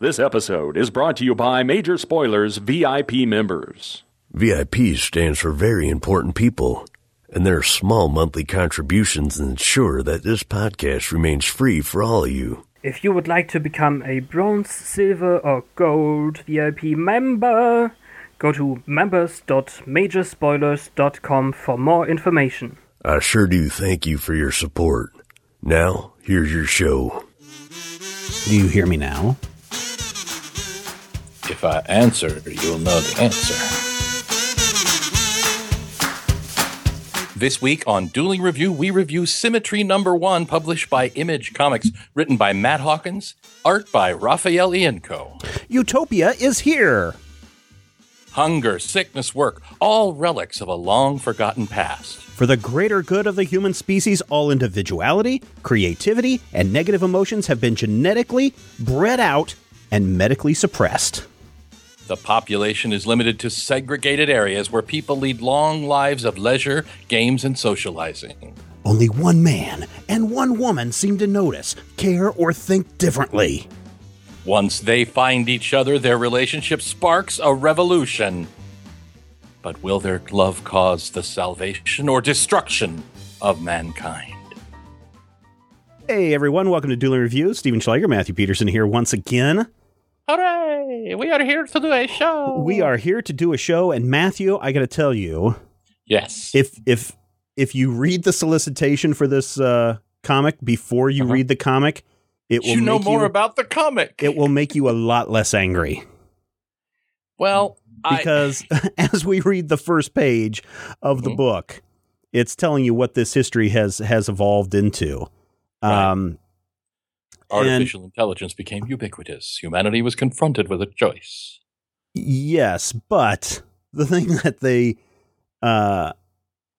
This episode is brought to you by Major Spoilers VIP members. VIP stands for Very Important People, and their small monthly contributions ensure that this podcast remains free for all of you. If you would like to become a bronze, silver, or gold VIP member, go to members.majorspoilers.com for more information. I sure do thank you for your support. Now, here's your show. Do you hear me now? If I answer, you'll know the answer. This week on Dueling Review, we review Symmetry Number One, published by Image Comics, written by Matt Hawkins, art by Raffaele Ienco. Utopia is here. Hunger, sickness, work, all relics of a long forgotten past. For the greater good of the human species, all individuality, creativity, and negative emotions have been genetically bred out and medically suppressed. The population is limited to segregated areas where people lead long lives of leisure, games, and socializing. Only one man and one woman seem to notice, care, or think differently. Once they find each other, their relationship sparks a revolution. But will their love cause the salvation or destruction of mankind? Hey everyone, welcome to Dueling Review. Stephen Schleicher, Matthew Peterson here once again. Hooray! We are here to do a show. We are here to do a show, and Matthew, I got to tell you, Yes. if if if you read the solicitation for this uh, comic before you Uh-huh. read the comic, it will you know make more you, about the comic. it will make you a lot less angry well, I, because as we read the first page of the Mhm. book, it's telling you what this history has has evolved into. Right. Um, artificial intelligence became ubiquitous. Humanity was confronted with a choice. Yes, but the thing that they uh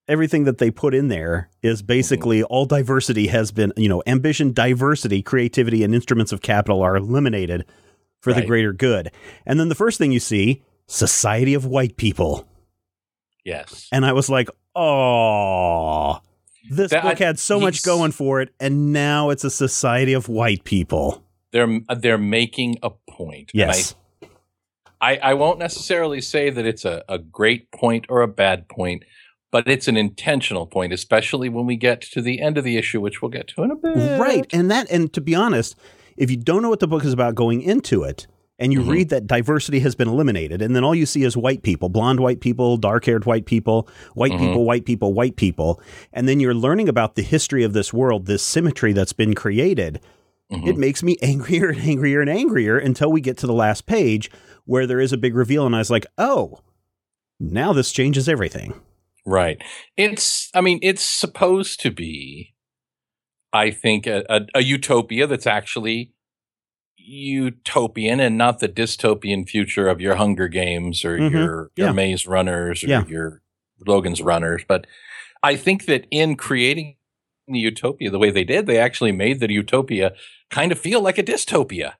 everything that they put in there is basically all diversity has been, you know, ambition, diversity, creativity and instruments of capital are eliminated for the greater good. And then the first thing you see, society of white people. Yes. And I was like, "Oh, this That- book had so much going for it and now it's a society of white people." They're they're making a point. Yes. I, I, I won't necessarily say that it's a, a great point or a bad point, but it's an intentional point, especially when we get to the end of the issue, which we'll get to in a bit. Right. And that and to be honest, if you don't know what the book is about going into it and you Mhm. read that diversity has been eliminated and then all you see is white people, blonde white people, dark-haired white people, white Mhm. people, white people, white people, and then you're learning about the history of this world, this symmetry that's been created, Mhm. it makes me angrier and angrier and angrier until we get to the last page where there is a big reveal and I was like, "Oh, now this changes everything." Right. It's, I mean, it's supposed to be, I think, a, a, a utopia that's actually utopian and not the dystopian future of your Hunger Games or Mhm. your, your Yeah. Maze Runners or Yeah. your Logan's Runners. But I think that in creating the utopia the way they did, they actually made the utopia kind of feel like a dystopia.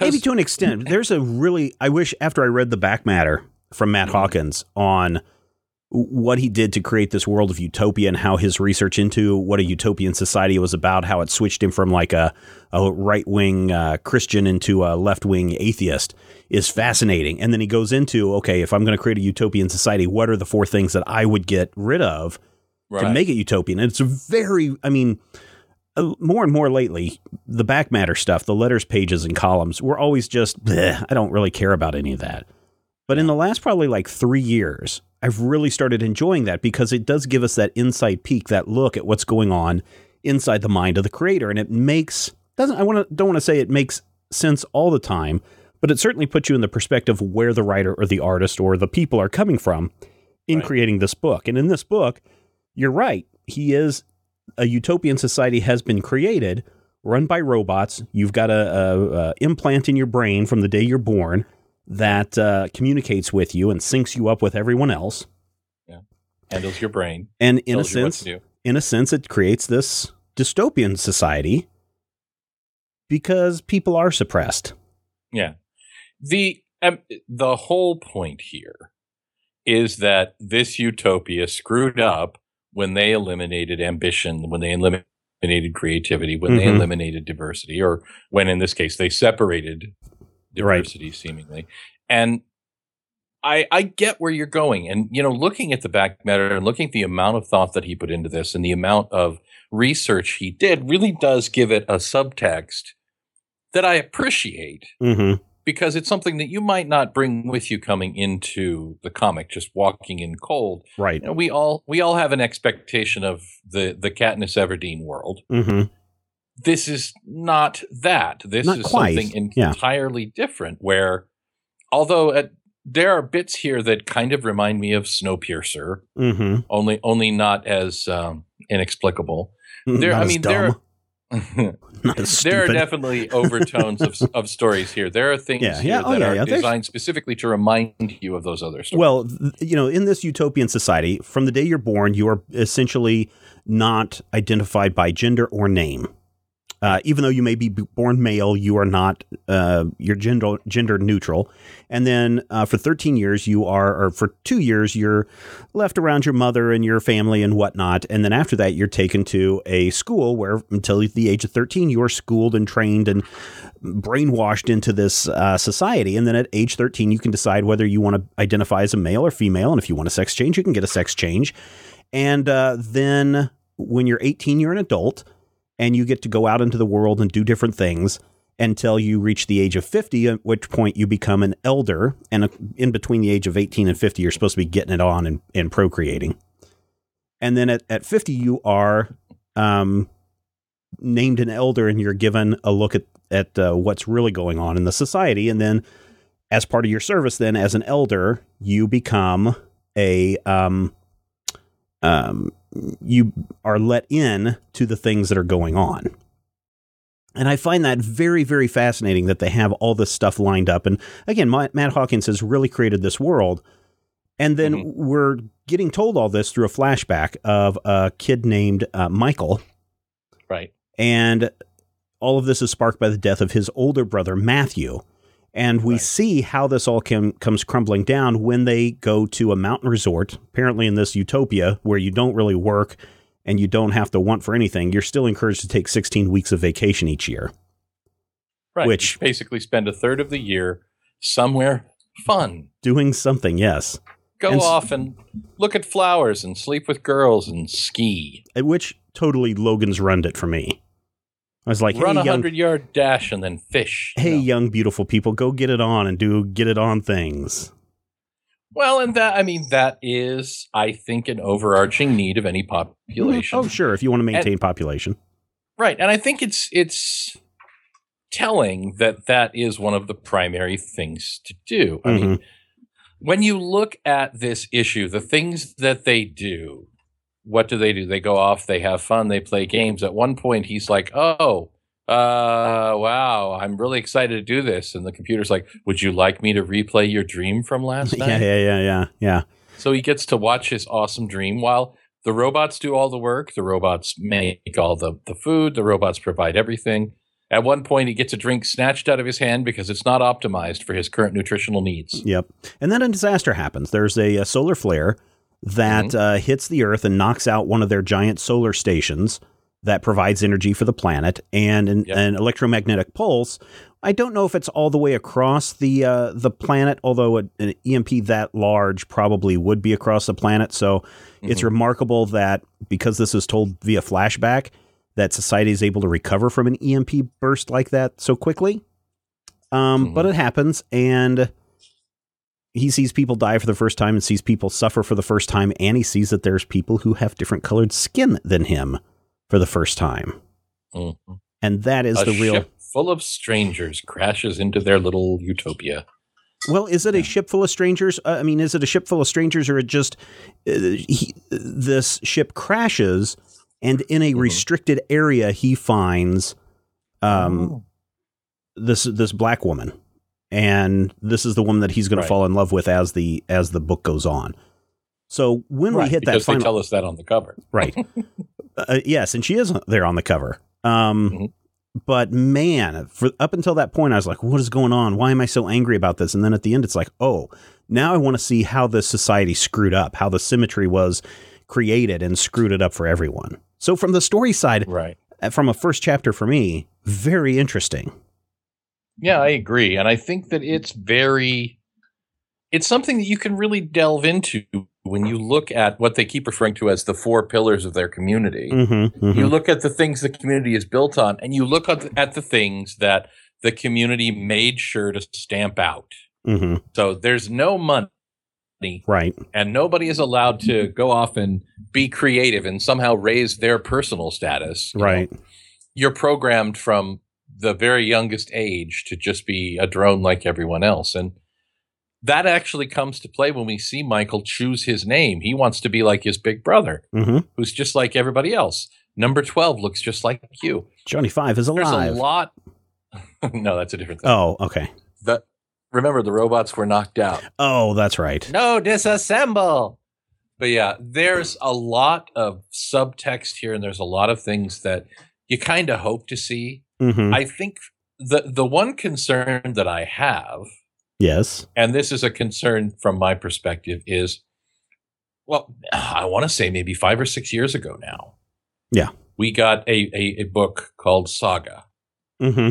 Maybe to an extent. There's a really, I wish after I read the back matter from Matt. Hawkins on what he did to create this world of utopia and how his research into what a utopian society was about, how it switched him from like a, a right wing uh, Christian into a left wing atheist is fascinating. And then he goes into, okay, if I'm going to create a utopian society, what are the four things that I would get rid of to make it utopian? And it's a very, I mean, uh, more and more lately, the back matter stuff, the letters, pages, and columns, were always just, I don't really care about any of that. But in the last probably like three years, I've really started enjoying that because it does give us that inside peek, that look at what's going on inside the mind of the creator, and it makes doesn't I want to don't want to say it makes sense all the time, but it certainly puts you in the perspective of where the writer or the artist or the people are coming from in Right. creating this book. And in this book, you're right, he is a utopian society has been created run by robots. You've got a, a, a implant in your brain from the day you're born that uh, communicates with you and syncs you up with everyone else. Yeah. Handles your brain. And in a tells you what sense, in a sense, it creates this dystopian society because people are suppressed. Yeah. The um, the whole point here is that this utopia screwed up when they eliminated ambition, when they eliminated creativity, when they Mhm. eliminated diversity, or when in this case they separated Right. diversity seemingly. And I I get where you're going. And you know, looking at the back matter and looking at the amount of thought that he put into this and the amount of research he did really does give it a subtext that I appreciate Mm-hmm. because it's something that you might not bring with you coming into the comic just walking in cold Right. you know, we all we all have an expectation of the the Katniss Everdeen world Mm-hmm. This is not that this Not is quite, something yeah. entirely different where although at, there are bits here that kind of remind me of Snowpiercer Mm-hmm. only only not as um, inexplicable There- Not I mean, there- as there are definitely overtones of, of stories here. There are things Yeah, here yeah, oh, that yeah, are yeah, designed specifically to remind you of those other stories. Well, th- you know, in this utopian society, from the day you're born, you are essentially not identified by gender or name. Uh, even though you may be born male, you are not. Uh, you're gender gender neutral, and then uh, for 13 years you are, or for two years you're left around your mother and your family and whatnot, and then after that you're taken to a school where until the age of 13 you are schooled and trained and brainwashed into this uh, society. And then at age 13, you can decide whether you want to identify as a male or female. And if you want a sex change, you can get a sex change. And uh, then when you're 18, you're an adult and you get to go out into the world and do different things until you reach the age of 50, at which point you become an elder. And uh, in between the age of 18 and 50, you're supposed to be getting it on and, and procreating. And then at, at 50, you are um, named an elder and you're given a look at, at uh, what's really going on in the society. And then as part of your service, then as an elder, you become a, um, um, you are let in to the things that are going on. And I find that very, very fascinating that they have all this stuff lined up. And again, Matt Hawkins has really created this world. And then Mhm. we're getting told all this through a flashback of a kid named uh, Michael. right. And all of this is sparked by the death of his older brother, Matthew. And we Right. see how this all com- comes crumbling down when they go to a mountain resort, apparently in this utopia where you don't really work and you don't have to want for anything. You're still encouraged to take 16 weeks of vacation each year. Right. Which- You basically spend a third of the year somewhere fun. Doing something, yes. Go And off and look at flowers and sleep with girls and ski. At which totally Logan's runned it for me. I was like, Run a young, hundred yard dash and then fish. you hey, know. young, beautiful people, go get it on and do get it on things. Well, and that I mean that is, I think, an overarching need of any population. Mm, oh, sure, if you want to maintain population. Right, and I think it's it's telling that that is one of the primary things to do. I mean, mm-hmm. when you look at this issue, the things that they do, what do they do? They go off, they have fun, they play games. At one point, he's like, "Oh, uh, wow, I'm really excited to do this," and the computer's like, "Would you like me to replay your dream from last night?" Yeah, yeah, yeah, yeah, yeah. So he gets to watch his awesome dream while the robots do all the work. The robots make all the, the food. The robots provide everything. At one point, he gets a drink snatched out of his hand because it's not optimized for his current nutritional needs. Yep. And then a disaster happens. There's a, a solar flare that Mm-hmm. uh, hits the Earth and knocks out one of their giant solar stations that provides energy for the planet, and an, Yep. an electromagnetic pulse. I don't know if it's all the way across the uh, the planet, although a- an EMP that large probably would be across the planet. So it's Mhm. remarkable that because this is told via flashback, that society is able to recover from an EMP burst like that so quickly. Um, Mhm. But it happens, and he sees people die for the first time and sees people suffer for the first time, and he sees that there's people who have different colored skin than him for the first time. Mhm. And that is a the real. ship full of strangers crashes into their little utopia. Well, is it a ship full of strangers? Uh, I mean, is it a ship full of strangers, or it just uh, he, this ship crashes, and in a Mhm. restricted area, he finds um, Oh. this this black woman, and this is the woman that he's going Right. to fall in love with as the as the book goes on. So when we hit that because they tell us that on the cover. right? uh, yes, and she is there on the cover. Um, Mhm. but man, for up until that point, I was like, "What is going on? Why am I so angry about this?" And then at the end, it's like, "Oh, now I want to see how this society screwed up, how the symmetry was created and screwed it up for everyone." So from the story side, Right. uh, from a first chapter for me, very interesting. Yeah, I agree. And I think that it's very it's something that you can really delve into when you look at what they keep referring to as the four pillars of their community. Mm-hmm, You look at the things the community is built on and you look at the, at the things that the community made sure to stamp out. hmm So there's no money Right. and nobody is allowed to go off and be creative and somehow raise their personal status. you know. Right. You're programmed from the very youngest age to just be a drone like everyone else. And that actually comes to play when we see Michael choose his name. He wants to be like his big brother, hmm who's just like everybody else. Number 12 looks just like you. Johnny Five is There's alive. a lot. no, that's a different thing. oh, okay. The, remember, the robots were knocked out. Oh, that's right. No, disassemble. But yeah, there's a lot of subtext here, and there's a lot of things that you kind of hope to see. Hmm I think the the one concern that I have, Yes. and this is a concern from my perspective, is well, I want to say maybe five or six years ago now. Yeah. we got a a, a book called Saga, hmm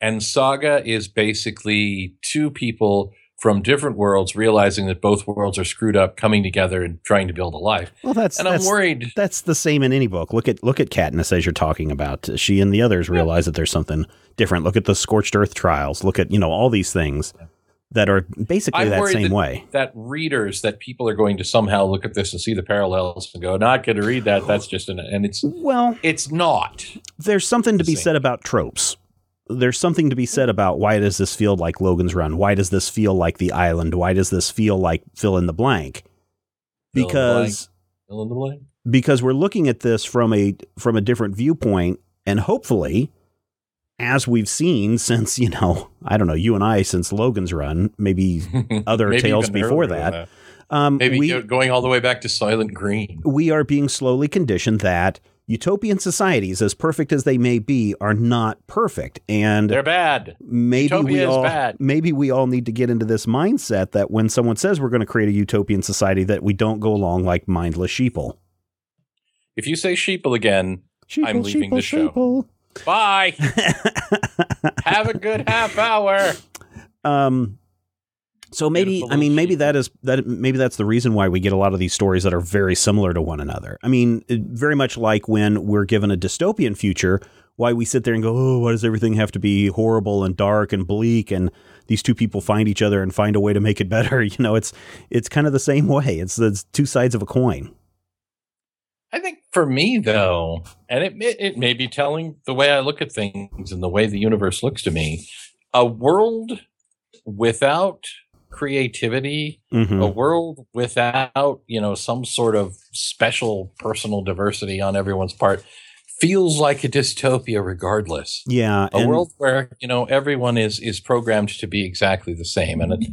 and Saga is basically two people from different worlds realizing that both worlds are screwed up, coming together and trying to build a life. Well, that's And I'm worried. that's the same in any book. Look at look at Katniss as you're talking about. She and the others realize that there's something different. Look at the scorched earth trials. Look at you know all these things that are basically I'm that same that- way. that readers that people are going to somehow look at this and see the parallels and go, not going to read that. That's just an and it's Well, it's not. there's something to The be same. said about tropes. There's something to be said about why does this feel like Logan's Run? Why does this feel like the island? Why does this feel like fill in the blank? Fill in the Because Fill in the blank. because we're looking at this from a from a different viewpoint and hopefully as we've seen since you know i don't know you and i since logan's run maybe other Maybe tales before than that, um Maybe we going all the way back to Soylent Green. we are being slowly conditioned that utopian societies as perfect as they may be are not perfect and They're bad. maybe we Utopia is all bad. maybe we all need to get into this mindset that when someone says we're going to create a utopian society that we don't go along like mindless sheeple If you say sheeple again, sheeple I'm leaving sheeple the show. sheeple bye. Have a good half hour. Um, so maybe I mean maybe that is that maybe that's the reason why we get a lot of these stories that are very similar to one another. I mean, very much like when we're given a dystopian future, why we sit there and go, "Oh, why does everything have to be horrible and dark and bleak?" And these two people find each other and find a way to make it better. You know, it's it's kind of the same way. It's it's two sides of a coin. I think for me though, and it may- it may be telling the way I look at things and the way the universe looks to me, a world without creativity, Mhm. a world without, you know, some sort of special personal diversity on everyone's part feels like a dystopia regardless. Yeah, A world where, you know, everyone is is programmed to be exactly the same and it,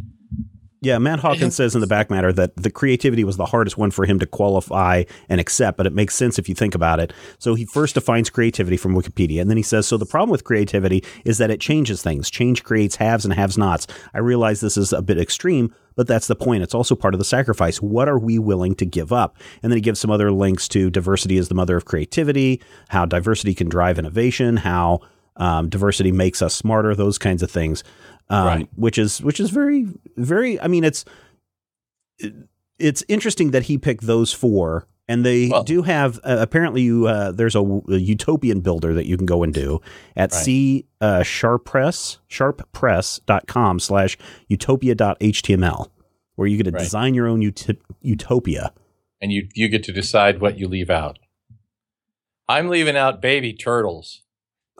Yeah, Matt Hawkins says in the back matter that the creativity was the hardest one for him to qualify and accept, but it makes sense if you think about it. So he first defines creativity from Wikipedia, and then he says, So the problem with creativity is that it changes things. Change creates haves and haves nots. I realize this is a bit extreme, but that's the point. It's also part of the sacrifice. What are we willing to give up? And then he gives some other links to diversity is the mother of creativity, how diversity can drive innovation, how um, diversity makes us smarter, those kinds of things um, Right. which is which is very very. I mean, it's it's interesting that he picked those four, and they Well- do have uh, apparently you uh, there's a, a utopian builder that you can go and do at Right. c uh, sharppress sharppress.com slash utopia.html where you get to Right. design your own ut- utopia. and you you get to decide what you leave out. I'm leaving out baby turtles.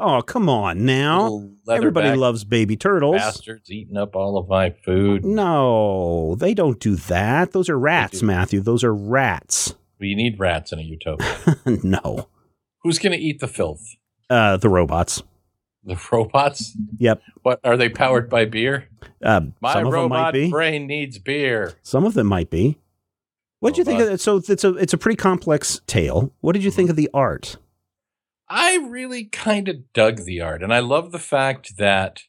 Oh, come on now. Everybody loves baby turtles. bastards eating up all of my food. No, they don't do that. Those are rats. Matthew. Those are rats. We need rats in a utopia. no. Who's going to eat the filth? Uh, the robots. The robots? Yep. What are they powered by beer? Uh, My some of them might robot be. brain needs beer. Some of them might be. What did you think of it? So it's a it's a pretty complex tale. What did you think of the art? I really kind of dug the art, and I love the fact that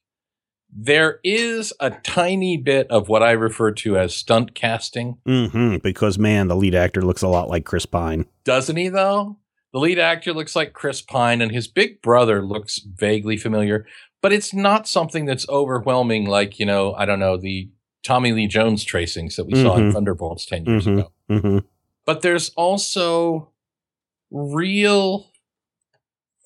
there is a tiny bit of what I refer to as stunt casting. hmm Because man, the lead actor looks a lot like Chris Pine. Doesn't he, though? The lead actor looks like Chris Pine, and his big brother looks vaguely familiar, but it's not something that's overwhelming like, you know, I don't know, the Tommy Lee Jones tracings that we saw in Mhm. Thunderbolts 10 years Mhm. ago. hmm But there's also real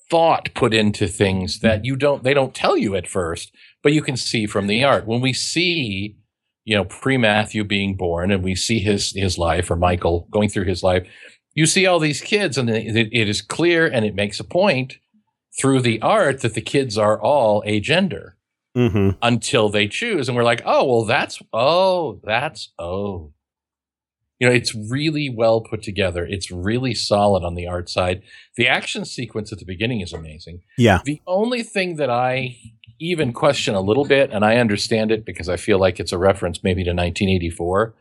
thought put into things that you don't they don't tell you at first but you can see from the art. When we see you know pre Matthew being born and we see his his life or Michael going through his life you see all these kids and it, it is clear and it makes a point through the art that the kids are all agender hmm until they choose. And we're like oh well that's oh that's oh you know it's really well put together. It's really solid on the art side. The action sequence at the beginning is amazing. Yeah. the only thing that i even question a little bit and i understand it because i feel like it's a reference maybe to 1984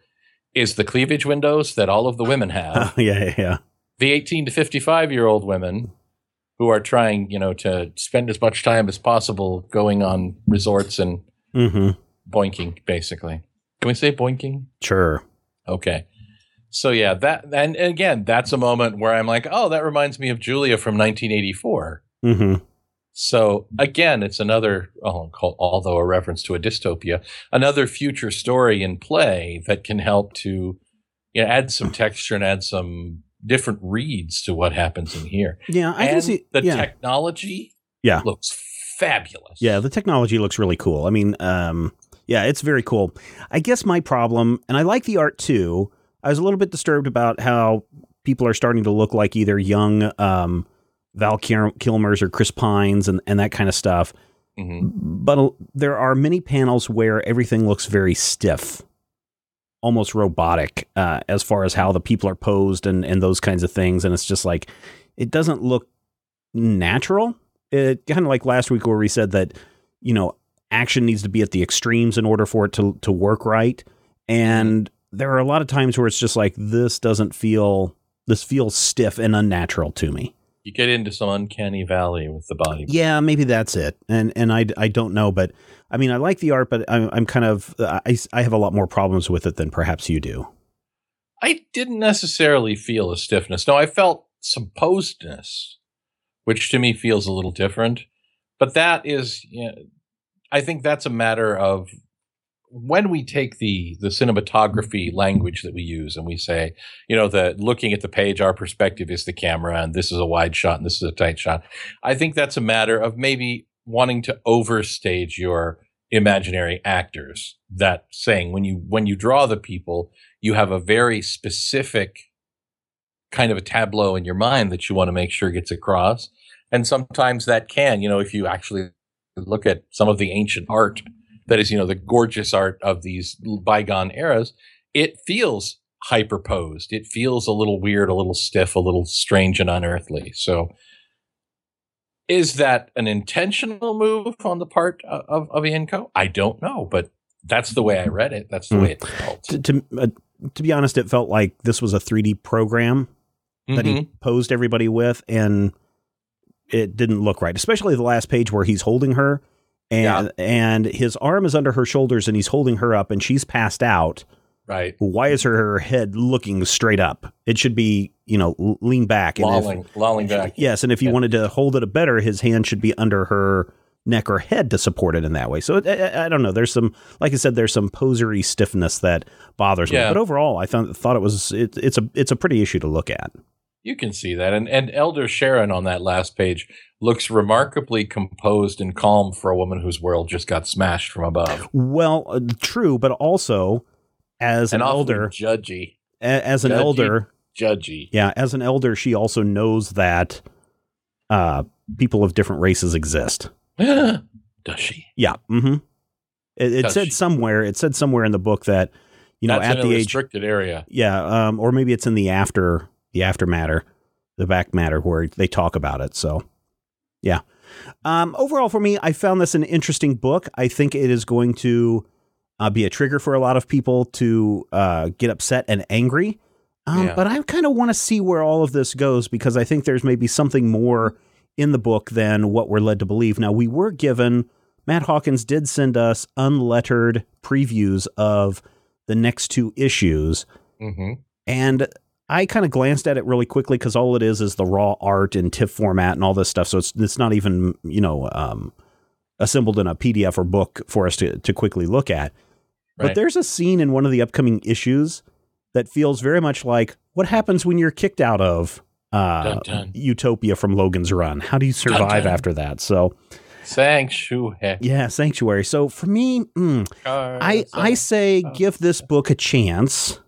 is the cleavage windows that all of the women have. Yeah, yeah, yeah. the 18 to 55 year old women who are trying you know to spend as much time as possible going on resorts and hmm boinking basically. Can we say boinking? Sure. okay so yeah that and, and again that's a moment where i'm like oh that reminds me of julia from 1984 hmm so again it's another oh, call- although a reference to a dystopia another future story in play that can help to you know, add some texture and add some different reads to what happens in here Yeah, I can see. the yeah. technology Yeah. looks fabulous Yeah, the technology looks really cool. I mean, um, yeah, it's very cool. I guess my problem, and I like the art too. I was a little bit disturbed about how people are starting to look like either young um, Val Kil- Kilmers or Chris Pines and, and that kind of stuff. Mhm. But uh, there are many panels where everything looks very stiff, almost robotic, uh, as far as how the people are posed and, and those kinds of things. And it's just like, it doesn't look natural. It kind of like last week where we said that, you know, action needs to be at the extremes in order for it to, to work right. And there are a lot of times where it's just like, this doesn't feel, this feels stiff and unnatural to me. you get into some uncanny valley with the body Yeah, maybe that's it. And and I, I don't know, but I mean, I like the art, but I'm I'm kind of uh, I, I have a lot more problems with it than perhaps you do. I didn't necessarily feel a stiffness. No, I felt some posedness, which to me feels a little different. But that is, you know, I think that's a matter of when we take the the cinematography language that we use and we say, you know, that looking at the page, our perspective is the camera, and this is a wide shot and this is a tight shot. I think that's a matter of maybe wanting to overstage your imaginary actors. That saying when you when you draw the people, you have a very specific kind of a tableau in your mind that you want to make sure gets across. And sometimes that can, you know, if you actually look at some of the ancient art that is, you know, the gorgeous art of these bygone eras, it feels hyperposed. It feels a little weird, a little stiff, a little strange and unearthly. So is that an intentional move on the part of, of, Ienco? I don't know, but that's the way I read it. That's the Hmm. way it felt. To to, uh, to be honest, it felt like this was a 3D program that Mhm. he posed everybody with, and it didn't look right. Especially the last page where he's holding her, and and his arm is under her shoulders, and he's holding her up, and she's passed out. Right. Why is her head looking straight up? It should be, you know, lean back. And if- Lolling, lolling back. Yes, and if you Yeah. wanted to hold it better, his hand should be under her neck or head to support it in that way. So it, I, I don't know. There's some, like I said, there's some posery stiffness that bothers Yeah. me. But overall, I thought thought it was it, it's a it's a pretty issue to look at. You can see that. And and Elder Sharon on that last page looks remarkably composed and calm for a woman whose world just got smashed from above. Well, uh, true, but also as an and awfully elder, judgy. a- as an judgy. elder, Judgy. yeah, as an elder, she also knows that uh, people of different races exist. Does she? Yeah. Mm-hmm. It, it said she? somewhere. It said somewhere in the book that you know That's at the age restricted area. Yeah, um, or maybe it's in the after the after matter, the back matter where they talk about it. So, yeah, Um, overall, for me, I found this an interesting book. I think it is going to uh, be a trigger for a lot of people to uh, get upset and angry. Um, Yeah. But I kind of want to see where all of this goes because I think there's maybe something more in the book than what we're led to believe. Now, we were given, Matt Hawkins did send us unlettered previews of the next two issues. hmm And I kind of glanced at it really quickly because all it is is the raw art and TIFF format and all this stuff. So it's it's not even you know um, assembled in a PDF or book for us to to quickly look at. But there's a scene in one of the upcoming issues that feels very much like what happens when you're kicked out of uh, Dun, dun. Utopia from Logan's Run. How do you survive dun. after that? So Sanctuary. yeah, Sanctuary. So for me, mm, I I say give this book a chance.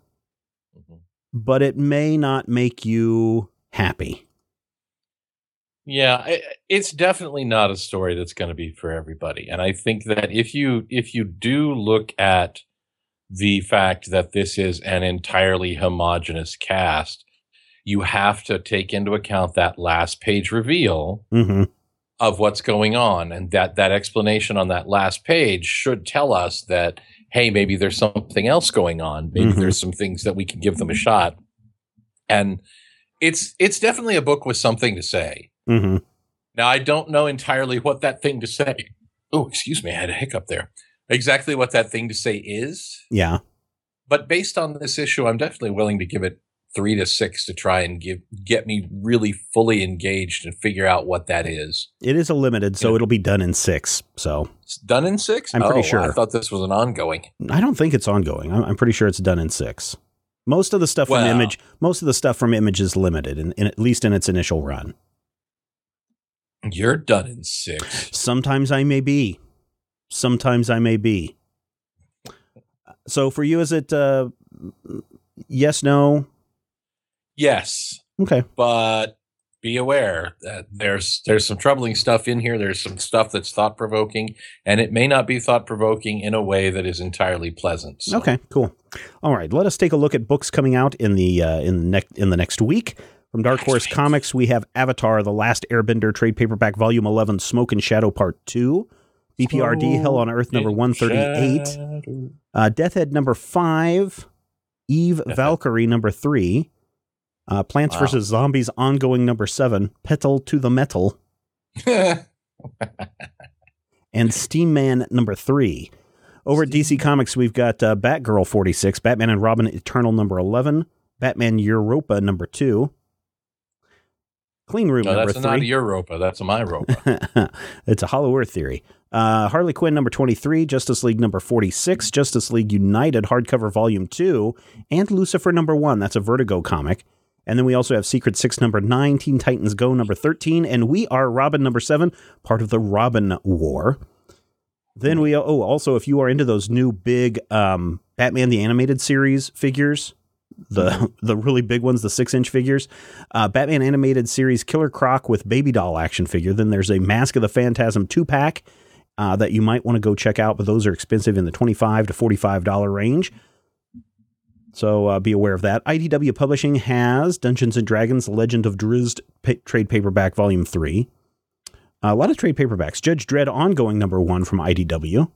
But it may not make you happy. Yeah, it's definitely not a story that's going to be for everybody. And I think that if you if you do look at the fact that this is an entirely homogenous cast, you have to take into account that last page reveal hmm of what's going on and that that explanation on that last page should tell us that hey maybe there's something else going on. Maybe Mhm. there's some things that we can give them a shot. And it's it's definitely a book with something to say. Hmm now i don't know entirely what that thing to say oh excuse me i had a hiccup there exactly what that thing to say is. Yeah. but based on this issue i'm definitely willing to give it three to six to try and give get me really fully engaged and figure out what that is It is a limited, so Yeah. it'll be done in six. So It's done in six? I'm pretty Oh, sure. I thought this was an ongoing. I don't think it's ongoing. I'm, I'm pretty sure it's done in six. Most of the stuff from Well- Image, most of the stuff from Image is limited, in, in, at least in its initial run. You're done in six. Sometimes I may be. Sometimes I may be. So for you, is it uh, yes, no? Yes, Okay. but be aware that there's there's some troubling stuff in here. There's some stuff that's thought provoking, and it may not be thought provoking in a way that is entirely pleasant. So, Okay, cool. All right, let us take a look at books coming out in the uh, in the next in the next week. From Dark Horse week. Comics, we have Avatar: The Last Airbender trade paperback, volume eleven, Smoke and Shadow Part Two. BPRD Hell on Earth number one thirty eight. Shadow. Uh, Deathhead number five. Eve. Valkyrie number three. Uh, Plants Wow. vs Zombies ongoing number seven. Petal to the Metal and Steam Man number three. Over at DC Comics, we've got uh, Batgirl 46, Batman and Robin Eternal number 11, Batman Europa number two, Clean Room no, number that's not a three. Europa. That's my Europa. it's a Hollow Earth theory. Uh, Harley Quinn number 23, Justice League number 46, Justice League United hardcover volume 2, and Lucifer number 1. That's a Vertigo comic. And then we also have Secret 6 number 9, Teen Titans Go number 13, and We Are Robin number 7, part of the Robin War. Then we, oh, also, if you are into those new big um, Batman the Animated Series figures, the the really big ones, the six inch figures. Uh, Batman animated series Killer Croc with baby doll action figure. Then there's a Mask of the Phantasm two pack uh, that you might want to go check out, but those are expensive in the twenty five to forty five dollar range. So uh, be aware of that. IDW Publishing has Dungeons and Dragons: Legend of Drizzt pa- trade paperback volume three. a lot of trade paperbacks. Judge Dredd ongoing number one from IDW.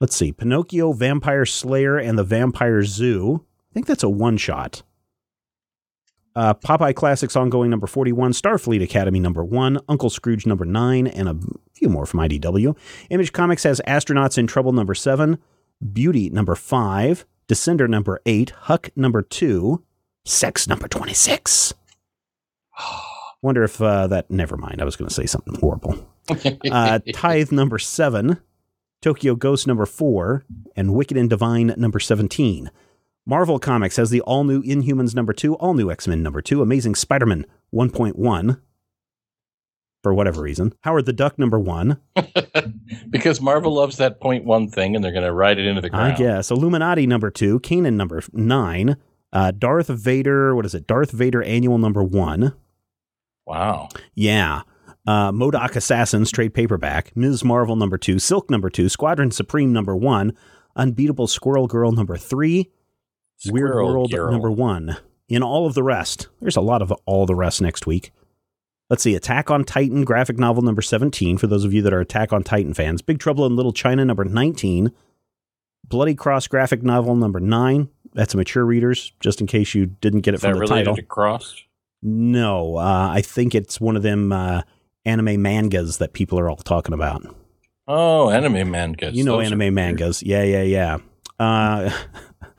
Let's see, Pinocchio, Vampire Slayer, and the Vampire Zoo. I think that's a one shot. Uh, Popeye Classics ongoing number 41, Starfleet Academy number 1, Uncle Scrooge number 9, and a few more from IDW. Image Comics has Astronauts in Trouble number 7, Beauty number 5, Descender number 8, Huck number 2, Sex number 26. Wonder if uh, that, never mind, I was going to say something horrible. Uh, Tithe number 7, Tokyo Ghost number 4, and Wicked and Divine number 17. Marvel Comics has the all new Inhumans number 2, all new X Men number 2, Amazing Spider Man 1.1, for whatever reason, Howard the Duck number 1, because Marvel loves that point one thing, and they're going to ride it into the ground. I guess, Illuminati number 2, Kanan number 9, uh, Darth Vader, what is it, Darth Vader Annual number 1. Wow. Yeah. Uh, MODOK Assassins trade paperback, Ms. Marvel number 2, Silk number 2, Squadron Supreme number 1, Unbeatable Squirrel Girl number 3, Weird World Girl. number one. In all of the rest, there's a lot of all the rest next week. Let's see, Attack on Titan graphic novel number 17 for those of you that are Attack on Titan fans. Big Trouble in Little China number 19. Bloody Cross graphic novel number 9. That's a mature readers, just in case you didn't get it Is from that the related title. to Crossed? No, uh, I think it's one of them uh, anime mangas that people are all talking about. Oh, anime mangas. you know Those anime mangas. Yeah, yeah, yeah. Uh,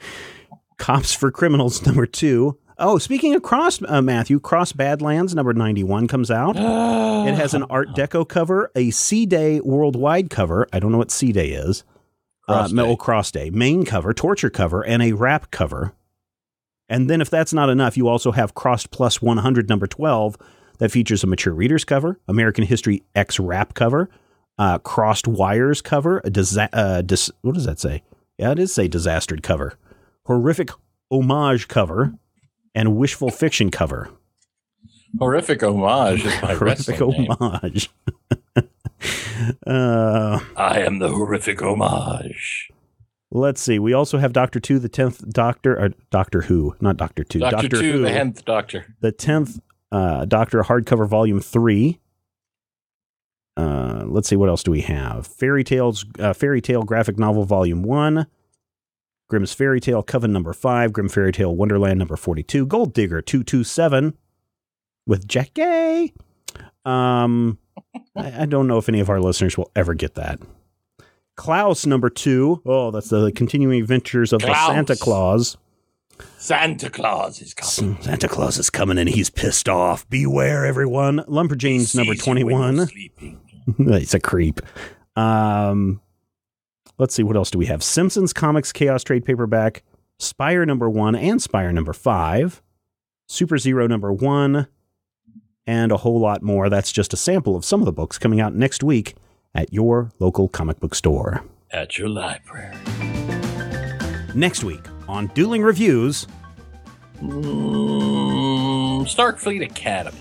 Cops for Criminals number two. Oh, speaking of Cross, uh, Matthew, Cross Badlands number 91 comes out. It has an Art Deco cover, a C Day worldwide cover. I don't know what C Day is. Cross uh, Day. Cross Day. Main cover, torture cover, and a wrap cover. And then, if that's not enough, you also have Crossed Plus 100 number 12 that features a mature reader's cover, American History X wrap cover, uh, Crossed Wires cover, a disa- uh, dis- what does that say? Yeah, it is say disastered cover, horrific homage cover, and wishful fiction cover. Horrific homage is my horrific homage. uh, I am the horrific homage. let's see. We also have Doctor Two, the tenth Doctor, or Doctor Who, not Doctor Two, Doctor, Two, Who, the tenth Doctor. the tenth uh, Doctor hardcover volume three. Uh, let's see, what else do we have? Fairy Tales, uh, Fairy Tale graphic novel volume one, Grimm's Fairy Tale Coven number five, Grimm Fairy Tale Wonderland number forty-two, Gold Digger two two seven, with Jack Gay. Um, I, I don't know if any of our listeners will ever get that. Klaus number two. Oh, that's the continuing adventures of Klaus. the Santa Claus. Santa Claus is coming. Santa Claus is coming and he's pissed off. Beware, everyone. Lumberjanes number Sees you when you're 21. sleeping. He's a creep. Um, let's see, what else do we have? Simpsons Comics Chaos Trade Paperback, Spire number one and Spire number five, Super Zero number one, and a whole lot more. That's just a sample of some of the books coming out next week at your local comic book store. At your library. Next week on Dueling Reviews, Mm, Starfleet Academy.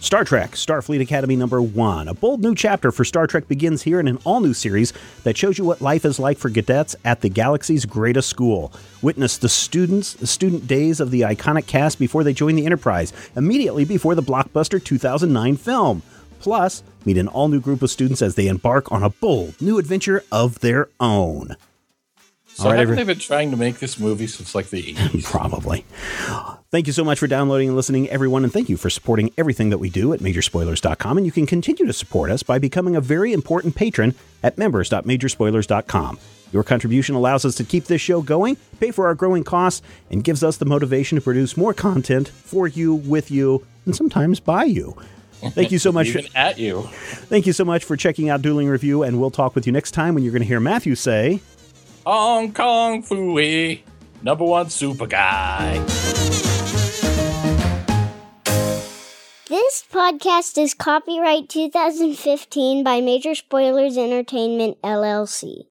Star Trek Starfleet Academy number one. A bold new chapter for Star Trek begins here in an all new series that shows you what life is like for cadets at the galaxy's greatest school. Witness the students, the student days of the iconic cast before they join the Enterprise, immediately before the blockbuster 2009 film. Plus, meet an all new group of students as they embark on a bold new adventure of their own. So All right, haven't every- they been trying to make this movie since like the 80s? Probably. Thank you so much for downloading and listening, everyone, and thank you for supporting everything that we do at Majorspoilers.com. And you can continue to support us by becoming a very important patron at members.majorspoilers.com. Your contribution allows us to keep this show going, pay for our growing costs, and gives us the motivation to produce more content for you, with you, and sometimes by you. Thank you so much. Even at you. Thank you so much for checking out Dueling Review, and we'll talk with you next time when you're going to hear Matthew say. Hong Kong Phooey, number one super guy. This podcast is copyright 2015 by Major Spoilers Entertainment, LLC.